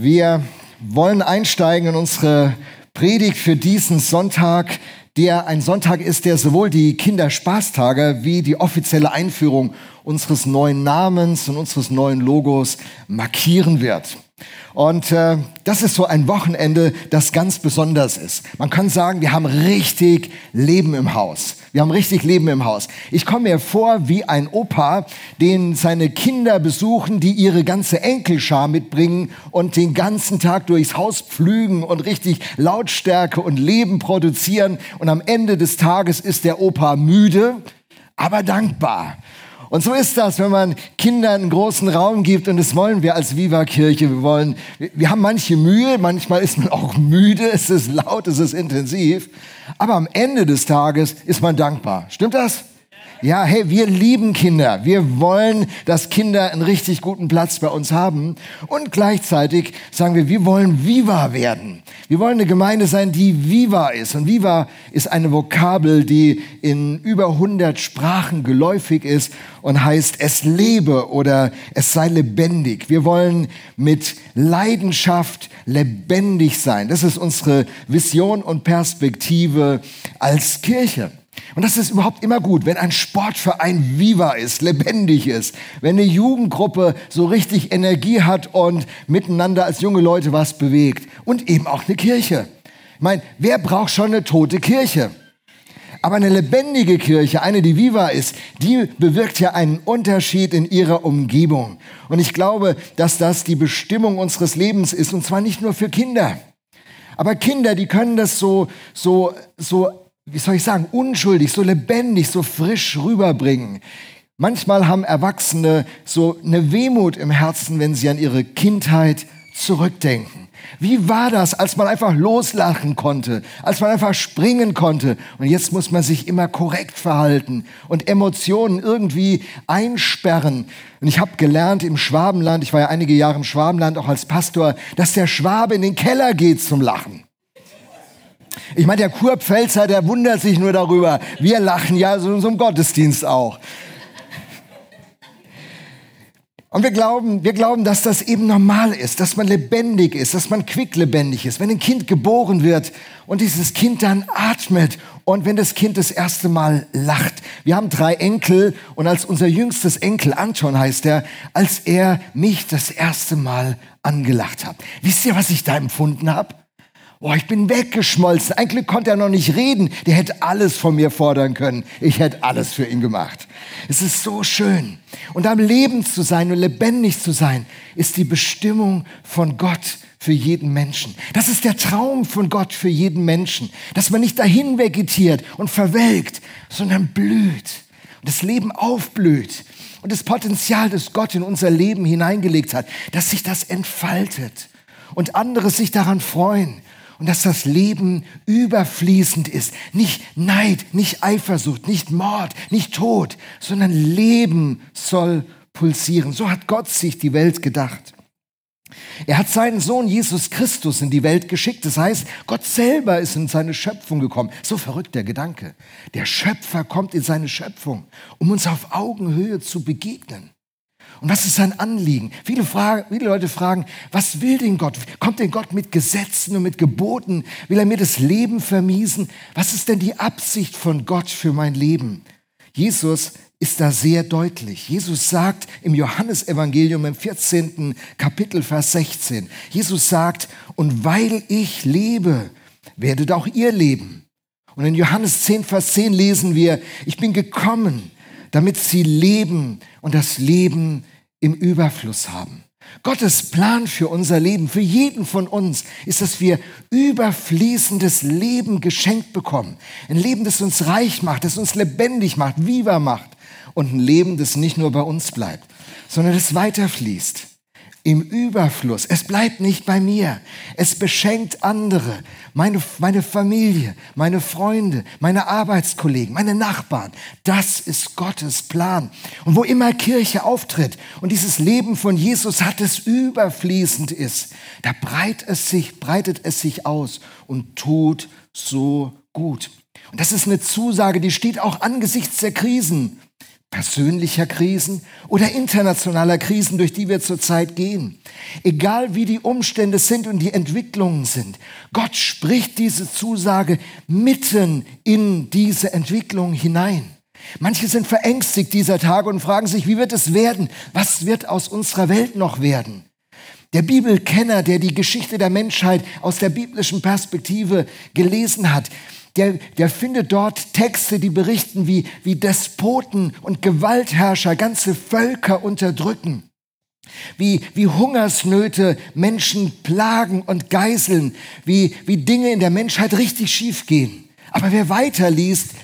Wir wollen einsteigen in unsere Predigt für diesen Sonntag, der ein Sonntag ist, der sowohl die Kinderspaßtage wie die offizielle Einführung unseres neuen Namens und unseres neuen Logos markieren wird. Und äh, das ist so ein Wochenende, das ganz besonders ist. Man kann sagen, wir haben richtig Leben im Haus. Wir haben richtig Leben im Haus. Ich komme mir vor wie ein Opa, den seine Kinder besuchen, die ihre ganze Enkelschar mitbringen und den ganzen Tag durchs Haus pflügen und richtig Lautstärke und Leben produzieren. Und am Ende des Tages ist der Opa müde, aber dankbar. Und so ist das, wenn man Kindern einen großen Raum gibt und das wollen wir als Viva-Kirche. Wir wollen, wir haben manche Mühe, manchmal ist man auch müde, es ist laut, es ist intensiv. Aber am Ende des Tages ist man dankbar. Stimmt das? Ja, hey, wir lieben Kinder. Wir wollen, dass Kinder einen richtig guten Platz bei uns haben. Und gleichzeitig sagen wir, wir wollen Viva werden. Wir wollen eine Gemeinde sein, die Viva ist. Und Viva ist eine Vokabel, die in über 100 Sprachen geläufig ist und heißt, es lebe oder es sei lebendig. Wir wollen mit Leidenschaft lebendig sein. Das ist unsere Vision und Perspektive als Kirche. Und das ist überhaupt immer gut, wenn ein Sportverein viva ist, lebendig ist, wenn eine Jugendgruppe so richtig Energie hat und miteinander als junge Leute was bewegt. Und eben auch eine Kirche. Ich meine, wer braucht schon eine tote Kirche? Aber eine lebendige Kirche, eine, die viva ist, die bewirkt ja einen Unterschied in ihrer Umgebung. Und ich glaube, dass das die Bestimmung unseres Lebens ist, und zwar nicht nur für Kinder. Aber Kinder, die können das so, so, so wie soll ich sagen, unschuldig, so lebendig, so frisch rüberbringen. Manchmal haben Erwachsene so eine Wehmut im Herzen, wenn sie an ihre Kindheit zurückdenken. Wie war das, als man einfach loslachen konnte, als man einfach springen konnte? Und jetzt muss man sich immer korrekt verhalten und Emotionen irgendwie einsperren. Und ich habe gelernt im Schwabenland, ich war ja einige Jahre im Schwabenland auch als Pastor, dass der Schwabe in den Keller geht zum Lachen. Ich meine, der Kurpfälzer, der wundert sich nur darüber. Wir lachen ja so in unserem Gottesdienst auch. Und wir glauben, wir glauben, dass das eben normal ist, dass man lebendig ist, dass man quicklebendig ist. Wenn ein Kind geboren wird und dieses Kind dann atmet und wenn das Kind das erste Mal lacht. Wir haben drei Enkel und als unser jüngstes Enkel, Anton heißt er, als er mich das erste Mal angelacht hat. Wisst ihr, was ich da empfunden habe? Oh, ich bin weggeschmolzen. Eigentlich konnte er noch nicht reden. Der hätte alles von mir fordern können. Ich hätte alles für ihn gemacht. Es ist so schön. Und am Leben zu sein und lebendig zu sein, ist die Bestimmung von Gott für jeden Menschen. Das ist der Traum von Gott für jeden Menschen. Dass man nicht dahin vegetiert und verwelkt, sondern blüht. Und das Leben aufblüht. Und das Potenzial, das Gott in unser Leben hineingelegt hat, dass sich das entfaltet. Und andere sich daran freuen und dass das Leben überfließend ist. Nicht Neid, nicht Eifersucht, nicht Mord, nicht Tod, sondern Leben soll pulsieren. So hat Gott sich die Welt gedacht. Er hat seinen Sohn Jesus Christus in die Welt geschickt. Das heißt, Gott selber ist in seine Schöpfung gekommen. So verrückt der Gedanke. Der Schöpfer kommt in seine Schöpfung, um uns auf Augenhöhe zu begegnen. Und was ist sein Anliegen? Viele, Fragen, viele Leute fragen, was will denn Gott? Kommt denn Gott mit Gesetzen und mit Geboten? Will er mir das Leben vermiesen? Was ist denn die Absicht von Gott für mein Leben? Jesus ist da sehr deutlich. Jesus sagt im Johannesevangelium im 14. Kapitel, Vers 16, Jesus sagt, und weil ich lebe, werdet auch ihr leben. Und in Johannes 10, Vers 10 lesen wir, ich bin gekommen, damit sie leben und das Leben im Überfluss haben. Gottes Plan für unser Leben, für jeden von uns, ist, dass wir überfließendes Leben geschenkt bekommen. Ein Leben, das uns reich macht, das uns lebendig macht, viva macht. Und ein Leben, das nicht nur bei uns bleibt, sondern das weiterfließt im Überfluss. Es bleibt nicht bei mir. Es beschenkt andere, meine, meine Familie, meine Freunde, meine Arbeitskollegen, meine Nachbarn. Das ist Gottes Plan. Und wo immer Kirche auftritt und dieses Leben von Jesus hat, es überfließend ist, da breitet es sich, breitet es sich aus und tut so gut. Und das ist eine Zusage, die steht auch angesichts der Krisen persönlicher Krisen oder internationaler Krisen, durch die wir zurzeit gehen. Egal wie die Umstände sind und die Entwicklungen sind, Gott spricht diese Zusage mitten in diese Entwicklung hinein. Manche sind verängstigt dieser Tage und fragen sich, wie wird es werden? Was wird aus unserer Welt noch werden? Der Bibelkenner, der die Geschichte der Menschheit aus der biblischen Perspektive gelesen hat, der, der findet dort Texte, die berichten, wie, wie Despoten und Gewaltherrscher ganze Völker unterdrücken. Wie, wie Hungersnöte Menschen plagen und geißeln, wie, wie Dinge in der Menschheit richtig schief gehen. Aber wer weiter liest,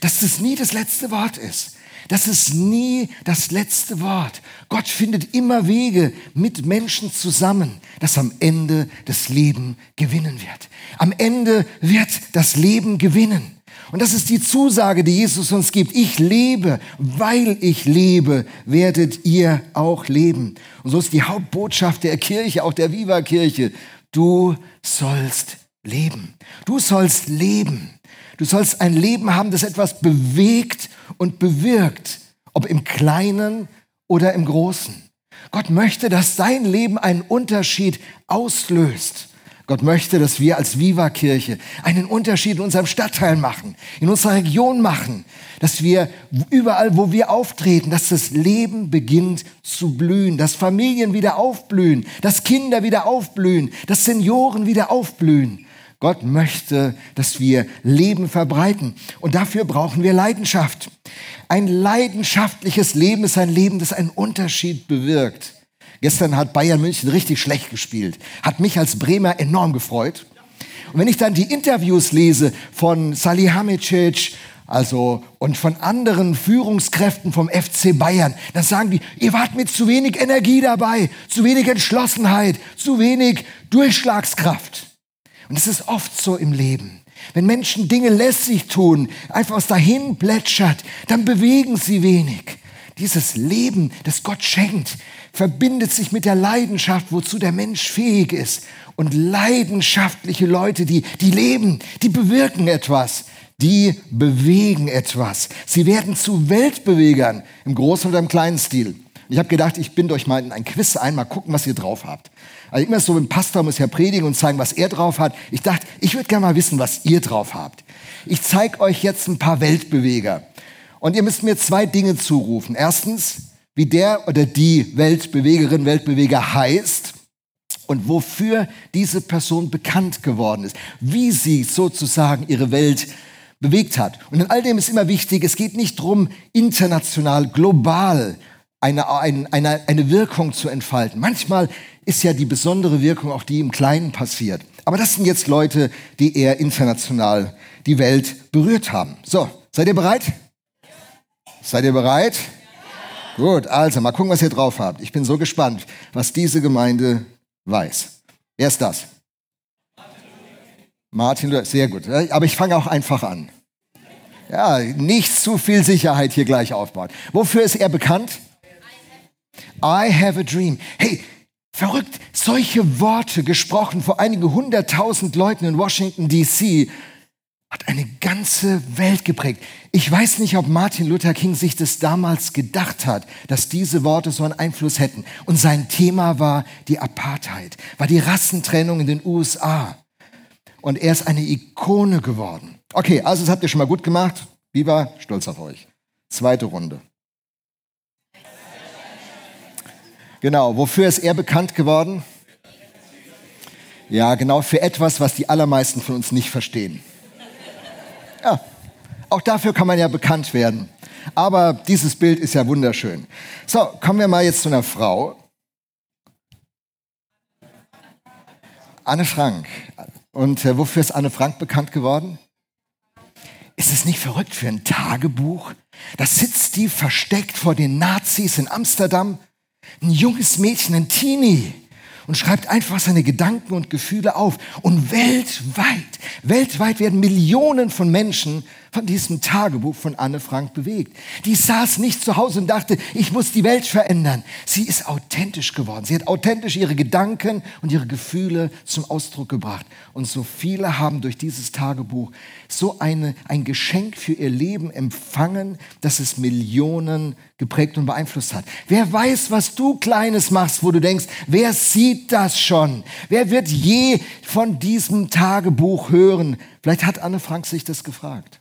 dass es nie das letzte Wort ist. Das ist nie das letzte Wort. Gott findet immer Wege mit Menschen zusammen, dass am Ende das Leben gewinnen wird. Am Ende wird das Leben gewinnen. Und das ist die Zusage, die Jesus uns gibt. Ich lebe, weil ich lebe, werdet ihr auch leben. Und so ist die Hauptbotschaft der Kirche, auch der Viva-Kirche. Du sollst leben. Du sollst leben. Du sollst ein Leben haben, das etwas bewegt und bewirkt, ob im Kleinen oder im Großen. Gott möchte, dass sein Leben einen Unterschied auslöst. Gott möchte, dass wir als Viva-Kirche einen Unterschied in unserem Stadtteil machen, in unserer Region machen, dass wir überall, wo wir auftreten, dass das Leben beginnt zu blühen, dass Familien wieder aufblühen, dass Kinder wieder aufblühen, dass Senioren wieder aufblühen. Gott möchte, dass wir Leben verbreiten. Und dafür brauchen wir Leidenschaft. Ein leidenschaftliches Leben ist ein Leben, das einen Unterschied bewirkt. Gestern hat Bayern München richtig schlecht gespielt. Hat mich als Bremer enorm gefreut. Und wenn ich dann die Interviews lese von Salihamidzic, also und von anderen Führungskräften vom FC Bayern, dann sagen die, ihr wart mit zu wenig Energie dabei, zu wenig Entschlossenheit, zu wenig Durchschlagskraft. Und es ist oft so im Leben. Wenn Menschen Dinge lässig tun, einfach dahin plätschert, dann bewegen sie wenig. Dieses Leben, das Gott schenkt, verbindet sich mit der Leidenschaft, wozu der Mensch fähig ist. Und leidenschaftliche Leute, die, die leben, die bewirken etwas, die bewegen etwas. Sie werden zu Weltbewegern im großen oder im kleinen Stil. Ich habe gedacht, ich binde euch mal in ein Quiz ein, mal gucken, was ihr drauf habt. Also immer so, ein Pastor muss ja predigen und zeigen, was er drauf hat. Ich dachte, ich würde gerne mal wissen, was ihr drauf habt. Ich zeige euch jetzt ein paar Weltbeweger. Und ihr müsst mir zwei Dinge zurufen. Erstens, wie der oder die Weltbewegerin, Weltbeweger heißt und wofür diese Person bekannt geworden ist. Wie sie sozusagen ihre Welt bewegt hat. Und in all dem ist immer wichtig, es geht nicht drum, international, global eine, eine, eine, eine Wirkung zu entfalten. Manchmal ist ja die besondere Wirkung auch die im Kleinen passiert. Aber das sind jetzt Leute, die eher international die Welt berührt haben. So, seid ihr bereit? Seid ihr bereit? Gut, also mal gucken, was ihr drauf habt. Ich bin so gespannt, was diese Gemeinde weiß. Wer ist das? Martin Luther, sehr gut. Aber ich fange auch einfach an. Ja, nicht zu viel Sicherheit hier gleich aufbauen. Wofür ist er bekannt? I have a dream. Hey, verrückt, solche Worte gesprochen vor einige hunderttausend Leuten in Washington, D.C., hat eine ganze Welt geprägt. Ich weiß nicht, ob Martin Luther King sich das damals gedacht hat, dass diese Worte so einen Einfluss hätten. Und sein Thema war die Apartheid, war die Rassentrennung in den USA. Und er ist eine Ikone geworden. Okay, also das habt ihr schon mal gut gemacht. Viva, stolz auf euch. Zweite Runde. Genau, wofür ist er bekannt geworden? Ja, genau, für etwas, was die allermeisten von uns nicht verstehen. Ja, auch dafür kann man ja bekannt werden. Aber dieses Bild ist ja wunderschön. So, kommen wir mal jetzt zu einer Frau. Anne Frank. Und äh, wofür ist Anne Frank bekannt geworden? Ist es nicht verrückt für ein Tagebuch? Da sitzt die versteckt vor den Nazis in Amsterdam ein junges Mädchen, ein Teenie und schreibt einfach seine Gedanken und Gefühle auf. Und weltweit, weltweit werden Millionen von Menschen von diesem Tagebuch von Anne Frank bewegt. Die saß nicht zu Hause und dachte, ich muss die Welt verändern. Sie ist authentisch geworden. Sie hat authentisch ihre Gedanken und ihre Gefühle zum Ausdruck gebracht. Und so viele haben durch dieses Tagebuch so eine, ein Geschenk für ihr Leben empfangen, dass es Millionen geprägt und beeinflusst hat. Wer weiß, was du Kleines machst, wo du denkst, wer sieht das schon? Wer wird je von diesem Tagebuch hören? Vielleicht hat Anne Frank sich das gefragt.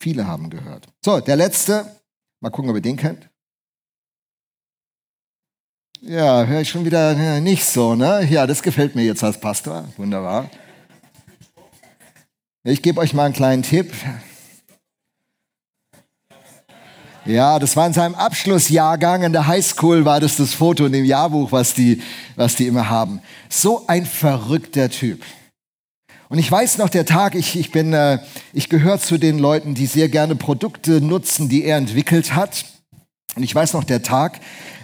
Viele haben gehört. So, der letzte. Mal gucken, ob ihr den kennt. Ja, höre ich schon wieder nicht so, ne? Ja, das gefällt mir jetzt als Pastor. Wunderbar. Ich gebe euch mal einen kleinen Tipp. Ja, das war in seinem Abschlussjahrgang in der Highschool, war das das Foto in dem Jahrbuch, was die, was die immer haben. So ein verrückter Typ. Und ich weiß noch der Tag, ich, ich bin, äh, ich gehöre zu den Leuten, die sehr gerne Produkte nutzen, die er entwickelt hat. Und ich weiß noch der Tag,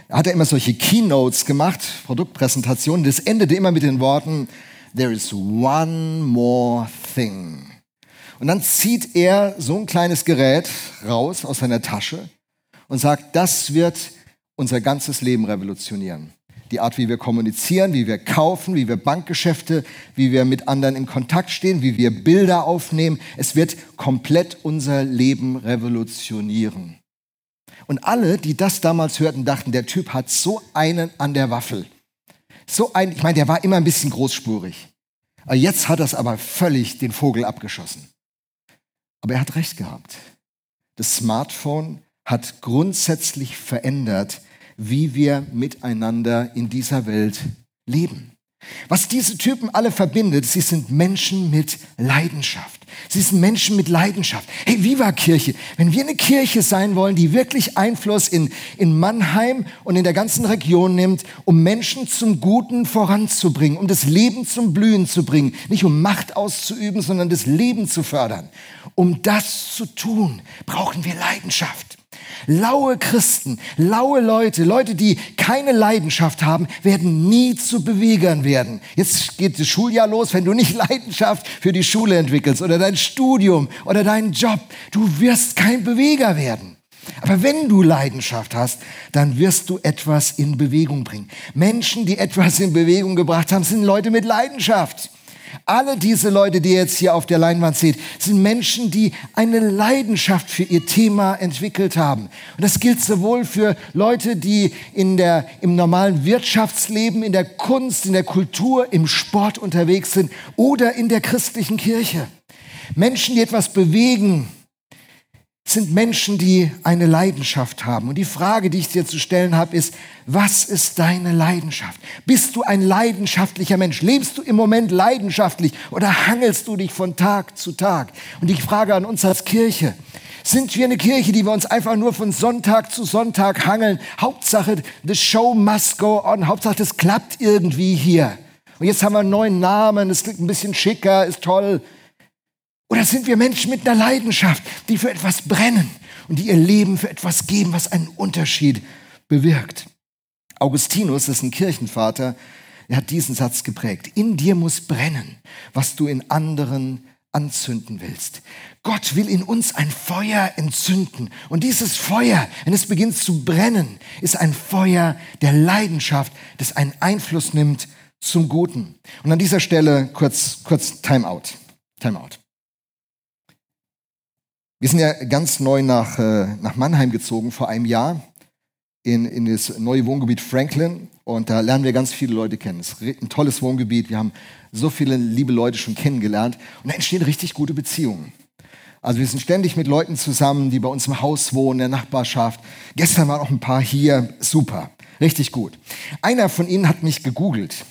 hat er immer solche Keynotes gemacht, Produktpräsentationen. Das endete immer mit den Worten, there is one more thing. Und dann zieht er so ein kleines Gerät raus aus seiner Tasche und sagt, das wird unser ganzes Leben revolutionieren. Die Art, wie wir kommunizieren, wie wir kaufen, wie wir Bankgeschäfte, wie wir mit anderen in Kontakt stehen, wie wir Bilder aufnehmen. Es wird komplett unser Leben revolutionieren. Und alle, die das damals hörten, dachten, der Typ hat so einen an der Waffel. So ein, ich meine, der war immer ein bisschen großspurig. Aber jetzt hat das aber völlig den Vogel abgeschossen. Aber er hat recht gehabt. Das Smartphone hat grundsätzlich verändert, wie wir miteinander in dieser Welt leben. Was diese Typen alle verbindet, sie sind Menschen mit Leidenschaft. Sie sind Menschen mit Leidenschaft. Hey, Viva Kirche. Wenn wir eine Kirche sein wollen, die wirklich Einfluss in, in Mannheim und in der ganzen Region nimmt, um Menschen zum Guten voranzubringen, um das Leben zum Blühen zu bringen, nicht um Macht auszuüben, sondern das Leben zu fördern. Um das zu tun, brauchen wir Leidenschaft. Laue Christen, laue Leute, Leute, die keine Leidenschaft haben, werden nie zu Bewegern werden. Jetzt geht das Schuljahr los, wenn du nicht Leidenschaft für die Schule entwickelst oder dein Studium oder deinen Job. Du wirst kein Beweger werden. Aber wenn du Leidenschaft hast, dann wirst du etwas in Bewegung bringen. Menschen, die etwas in Bewegung gebracht haben, sind Leute mit Leidenschaft. Alle diese Leute, die ihr jetzt hier auf der Leinwand seht, sind Menschen, die eine Leidenschaft für ihr Thema entwickelt haben. Und das gilt sowohl für Leute, die in der, im normalen Wirtschaftsleben, in der Kunst, in der Kultur, im Sport unterwegs sind oder in der christlichen Kirche. Menschen, die etwas bewegen, sind Menschen, die eine Leidenschaft haben. Und die Frage, die ich dir zu stellen habe, ist, was ist deine Leidenschaft? Bist du ein leidenschaftlicher Mensch? Lebst du im Moment leidenschaftlich oder hangelst du dich von Tag zu Tag? Und die Frage an uns als Kirche, sind wir eine Kirche, die wir uns einfach nur von Sonntag zu Sonntag hangeln? Hauptsache, the show must go on. Hauptsache, das klappt irgendwie hier. Und jetzt haben wir einen neuen Namen, es klingt ein bisschen schicker, ist toll. Oder sind wir Menschen mit einer Leidenschaft, die für etwas brennen und die ihr Leben für etwas geben, was einen Unterschied bewirkt? Augustinus ist ein Kirchenvater, er hat diesen Satz geprägt. In dir muss brennen, was du in anderen anzünden willst. Gott will in uns ein Feuer entzünden. Und dieses Feuer, wenn es beginnt zu brennen, ist ein Feuer der Leidenschaft, das einen Einfluss nimmt zum Guten. Und an dieser Stelle kurz, kurz Timeout. Timeout. Wir sind ja ganz neu nach, äh, nach Mannheim gezogen vor einem Jahr in, in das neue Wohngebiet Franklin und da lernen wir ganz viele Leute kennen. Es ist ein tolles Wohngebiet. Wir haben so viele liebe Leute schon kennengelernt und da entstehen richtig gute Beziehungen. Also wir sind ständig mit Leuten zusammen, die bei uns im Haus wohnen, in der Nachbarschaft. Gestern waren auch ein paar hier. Super. Richtig gut. Einer von ihnen hat mich gegoogelt.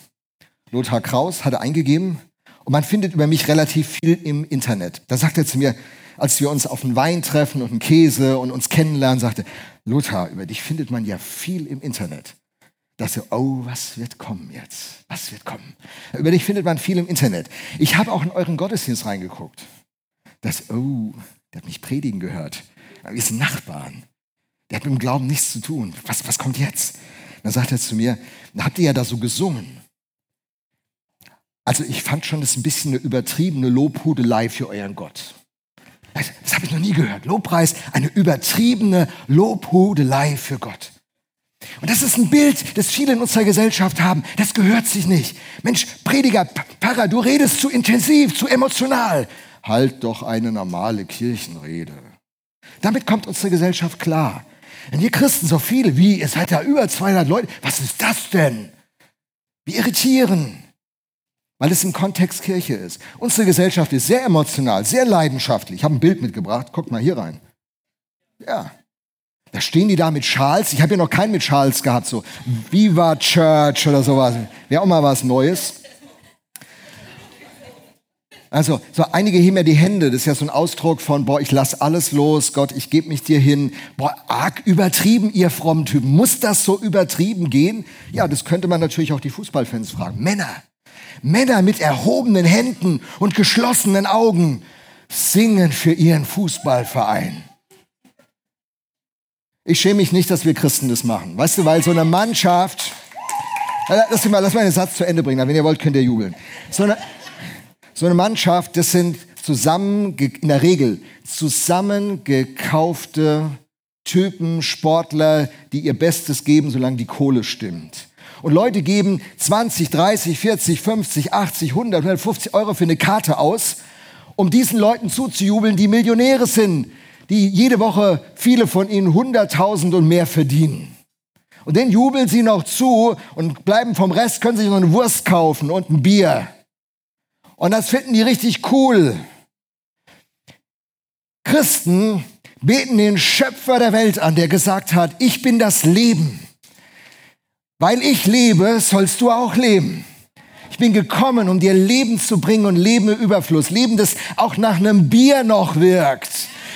Lothar Kraus hatte eingegeben und man findet über mich relativ viel im Internet. Da sagt er zu mir, als wir uns auf einen Wein treffen und einen Käse und uns kennenlernen, sagte, Lothar, über dich findet man ja viel im Internet. Dachte, oh, was wird kommen jetzt? Was wird kommen? Über dich findet man viel im Internet. Ich habe auch in euren Gottesdienst reingeguckt. Das, oh, der hat mich predigen gehört. Wir sind Nachbarn. Der hat mit dem Glauben nichts zu tun. Was, was kommt jetzt? Dann sagt er zu mir, habt ihr ja da so gesungen. Also ich fand schon das ein bisschen eine übertriebene Lobhudelei für euren Gott. Das, das habe ich noch nie gehört. Lobpreis, eine übertriebene Lobhudelei für Gott. Und das ist ein Bild, das viele in unserer Gesellschaft haben. Das gehört sich nicht. Mensch, Prediger, Pfarrer, du redest zu intensiv, zu emotional. Halt doch eine normale Kirchenrede. Damit kommt unsere Gesellschaft klar. Wenn ihr Christen so viele wie, ihr seid da über 200 Leute, was ist das denn? Wir irritieren, weil es im Kontext Kirche ist. Unsere Gesellschaft ist sehr emotional, sehr leidenschaftlich. Ich habe ein Bild mitgebracht, guckt mal hier rein. Ja, da stehen die da mit Schals. Ich habe ja noch keinen mit Schals gehabt, so Viva Church oder sowas. Wäre auch mal was Neues. Also, so einige heben ja die Hände. Das ist ja so ein Ausdruck von, boah, ich lass alles los, Gott, ich gebe mich dir hin. Boah, arg übertrieben, ihr frommen Typen. Muss das so übertrieben gehen? Ja, das könnte man natürlich auch die Fußballfans fragen. Männer, Männer mit erhobenen Händen und geschlossenen Augen singen für ihren Fußballverein. Ich schäme mich nicht, dass wir Christen das machen. Weißt du, weil so eine Mannschaft, lass mich mal, lass mal einen Satz zu Ende bringen, wenn ihr wollt, könnt ihr jubeln. So eine, so eine Mannschaft, das sind zusammen, in der Regel zusammengekaufte Typen, Sportler, die ihr Bestes geben, solange die Kohle stimmt. Und Leute geben 20, 30, 40, 50, 80, 100, 150 Euro für eine Karte aus, um diesen Leuten zuzujubeln, die Millionäre sind, die jede Woche viele von ihnen hunderttausend und mehr verdienen. Und den jubeln sie noch zu und bleiben vom Rest, können sich noch eine Wurst kaufen und ein Bier. Und das finden die richtig cool. Christen beten den Schöpfer der Welt an, der gesagt hat, ich bin das Leben. Weil ich lebe, sollst du auch leben. Ich bin gekommen, um dir Leben zu bringen und Leben im Überfluss. Leben, das auch nach einem Bier noch wirkt.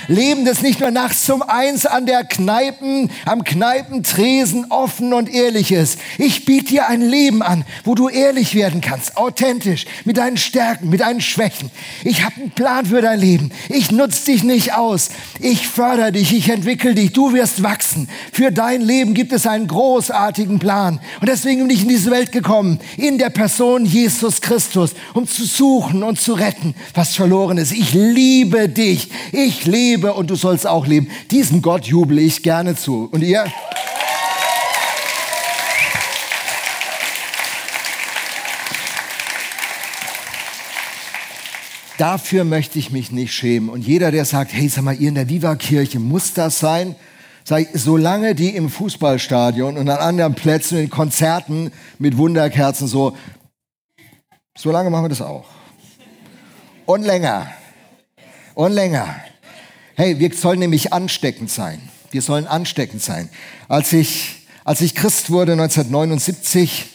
Leben, das nicht nur nachts um eins an der Kneipen, am Kneipentresen offen und ehrlich ist. Ich biete dir ein Leben an, wo du ehrlich werden kannst, authentisch, mit deinen Stärken, mit deinen Schwächen. Ich habe einen Plan für dein Leben. Ich nutze dich nicht aus. Ich fördere dich, ich entwickle dich. Du wirst wachsen. Für dein Leben gibt es einen großartigen Plan. Und deswegen bin ich in diese Welt gekommen, in der Person Jesus Christus, um zu suchen und zu retten, was verloren ist. Ich liebe dich. Ich lebe lebe und du sollst auch leben. Diesem Gott jubel ich gerne zu. Und ihr? Dafür möchte ich mich nicht schämen. Und jeder, der sagt, hey, sag mal, ihr in der Viva-Kirche, muss das sein? Sag ich, solange die im Fußballstadion und an anderen Plätzen, in Konzerten mit Wunderkerzen so, solange machen wir das auch. Und länger. Und länger. Hey, wir sollen nämlich ansteckend sein. Wir sollen ansteckend sein. Als ich, als ich Christ wurde 1979,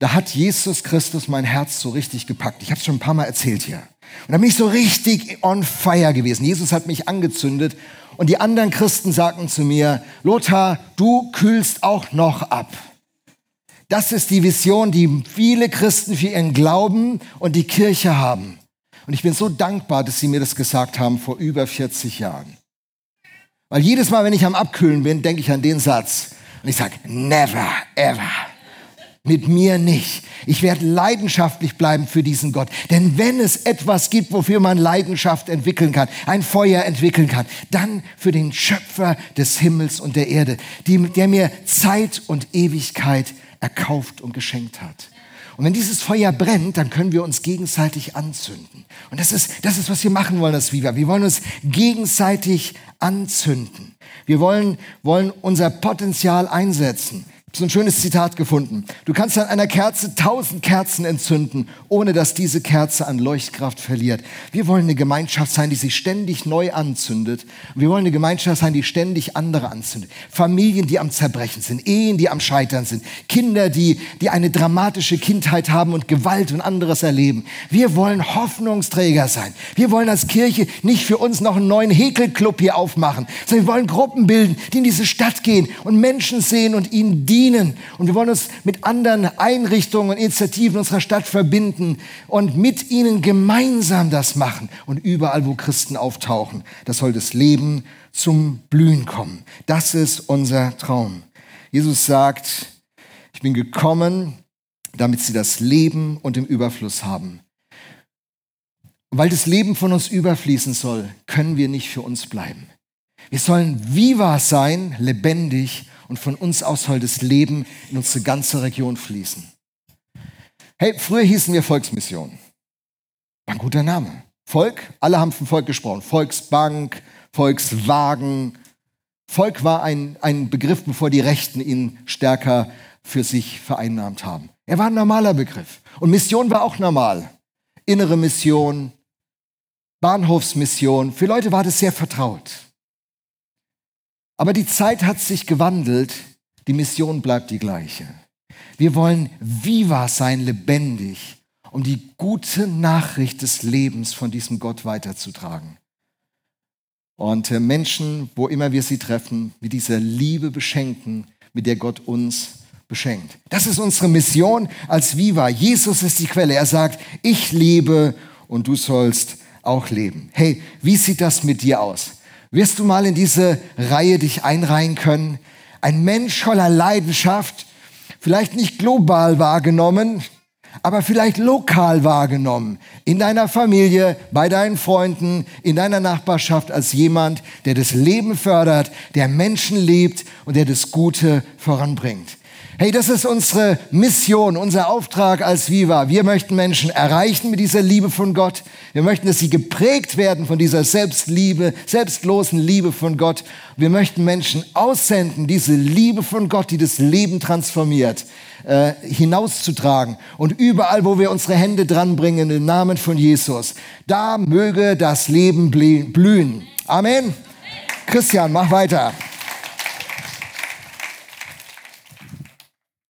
da hat Jesus Christus mein Herz so richtig gepackt. Ich habe es schon ein paar Mal erzählt hier. Und da bin ich so richtig on fire gewesen. Jesus hat mich angezündet und die anderen Christen sagten zu mir, Lothar, du kühlst auch noch ab. Das ist die Vision, die viele Christen für ihren Glauben und die Kirche haben. Und ich bin so dankbar, dass Sie mir das gesagt haben vor über 40 Jahren. Weil jedes Mal, wenn ich am Abkühlen bin, denke ich an den Satz. Und ich sage, never, ever. Mit mir nicht. Ich werde leidenschaftlich bleiben für diesen Gott. Denn wenn es etwas gibt, wofür man Leidenschaft entwickeln kann, ein Feuer entwickeln kann, dann für den Schöpfer des Himmels und der Erde, die, der mir Zeit und Ewigkeit erkauft und geschenkt hat. Und wenn dieses Feuer brennt, dann können wir uns gegenseitig anzünden. Und das ist, das ist, was wir machen wollen als Viva. Wir wollen uns gegenseitig anzünden. Wir wollen, wollen unser Potenzial einsetzen so ein schönes Zitat gefunden. Du kannst an einer Kerze tausend Kerzen entzünden, ohne dass diese Kerze an Leuchtkraft verliert. Wir wollen eine Gemeinschaft sein, die sich ständig neu anzündet. Wir wollen eine Gemeinschaft sein, die ständig andere anzündet. Familien, die am Zerbrechen sind, Ehen, die am Scheitern sind, Kinder, die, die eine dramatische Kindheit haben und Gewalt und anderes erleben. Wir wollen Hoffnungsträger sein. Wir wollen als Kirche nicht für uns noch einen neuen Häkelclub hier aufmachen, sondern wir wollen Gruppen bilden, die in diese Stadt gehen und Menschen sehen und ihnen dienen dienen. Und wir wollen uns mit anderen Einrichtungen und Initiativen unserer Stadt verbinden und mit ihnen gemeinsam das machen. Und überall, wo Christen auftauchen, das soll das Leben zum Blühen kommen. Das ist unser Traum. Jesus sagt, ich bin gekommen, damit sie das Leben und im Überfluss haben. Und weil das Leben von uns überfließen soll, können wir nicht für uns bleiben. Wir sollen viva sein, lebendig und von uns aus soll das Leben in unsere ganze Region fließen. Hey, früher hießen wir Volksmission. War ein guter Name. Volk, alle haben vom Volk gesprochen. Volksbank, Volkswagen. Volk war ein, ein Begriff, bevor die Rechten ihn stärker für sich vereinnahmt haben. Er war ein normaler Begriff. Und Mission war auch normal. Innere Mission, Bahnhofsmission. Für Leute war das sehr vertraut. Aber die Zeit hat sich gewandelt. Die Mission bleibt die gleiche. Wir wollen viva sein, lebendig, um die gute Nachricht des Lebens von diesem Gott weiterzutragen. Und äh, Menschen, wo immer wir sie treffen, mit dieser Liebe beschenken, mit der Gott uns beschenkt. Das ist unsere Mission als Viva. Jesus ist die Quelle. Er sagt, ich lebe und du sollst auch leben. Hey, wie sieht das mit dir aus? Wirst du mal in diese Reihe dich einreihen können? Ein Mensch voller Leidenschaft, vielleicht nicht global wahrgenommen, aber vielleicht lokal wahrgenommen, in deiner Familie, bei deinen Freunden, in deiner Nachbarschaft als jemand, der das Leben fördert, der Menschen liebt und der das Gute voranbringt. Hey, das ist unsere Mission, unser Auftrag als Viva. Wir möchten Menschen erreichen mit dieser Liebe von Gott. Wir möchten, dass sie geprägt werden von dieser Selbstliebe, selbstlosen Liebe von Gott. Wir möchten Menschen aussenden, diese Liebe von Gott, die das Leben transformiert, äh, hinauszutragen. Und überall, wo wir unsere Hände dranbringen, im Namen von Jesus, da möge das Leben blühen. Amen. Christian, mach weiter.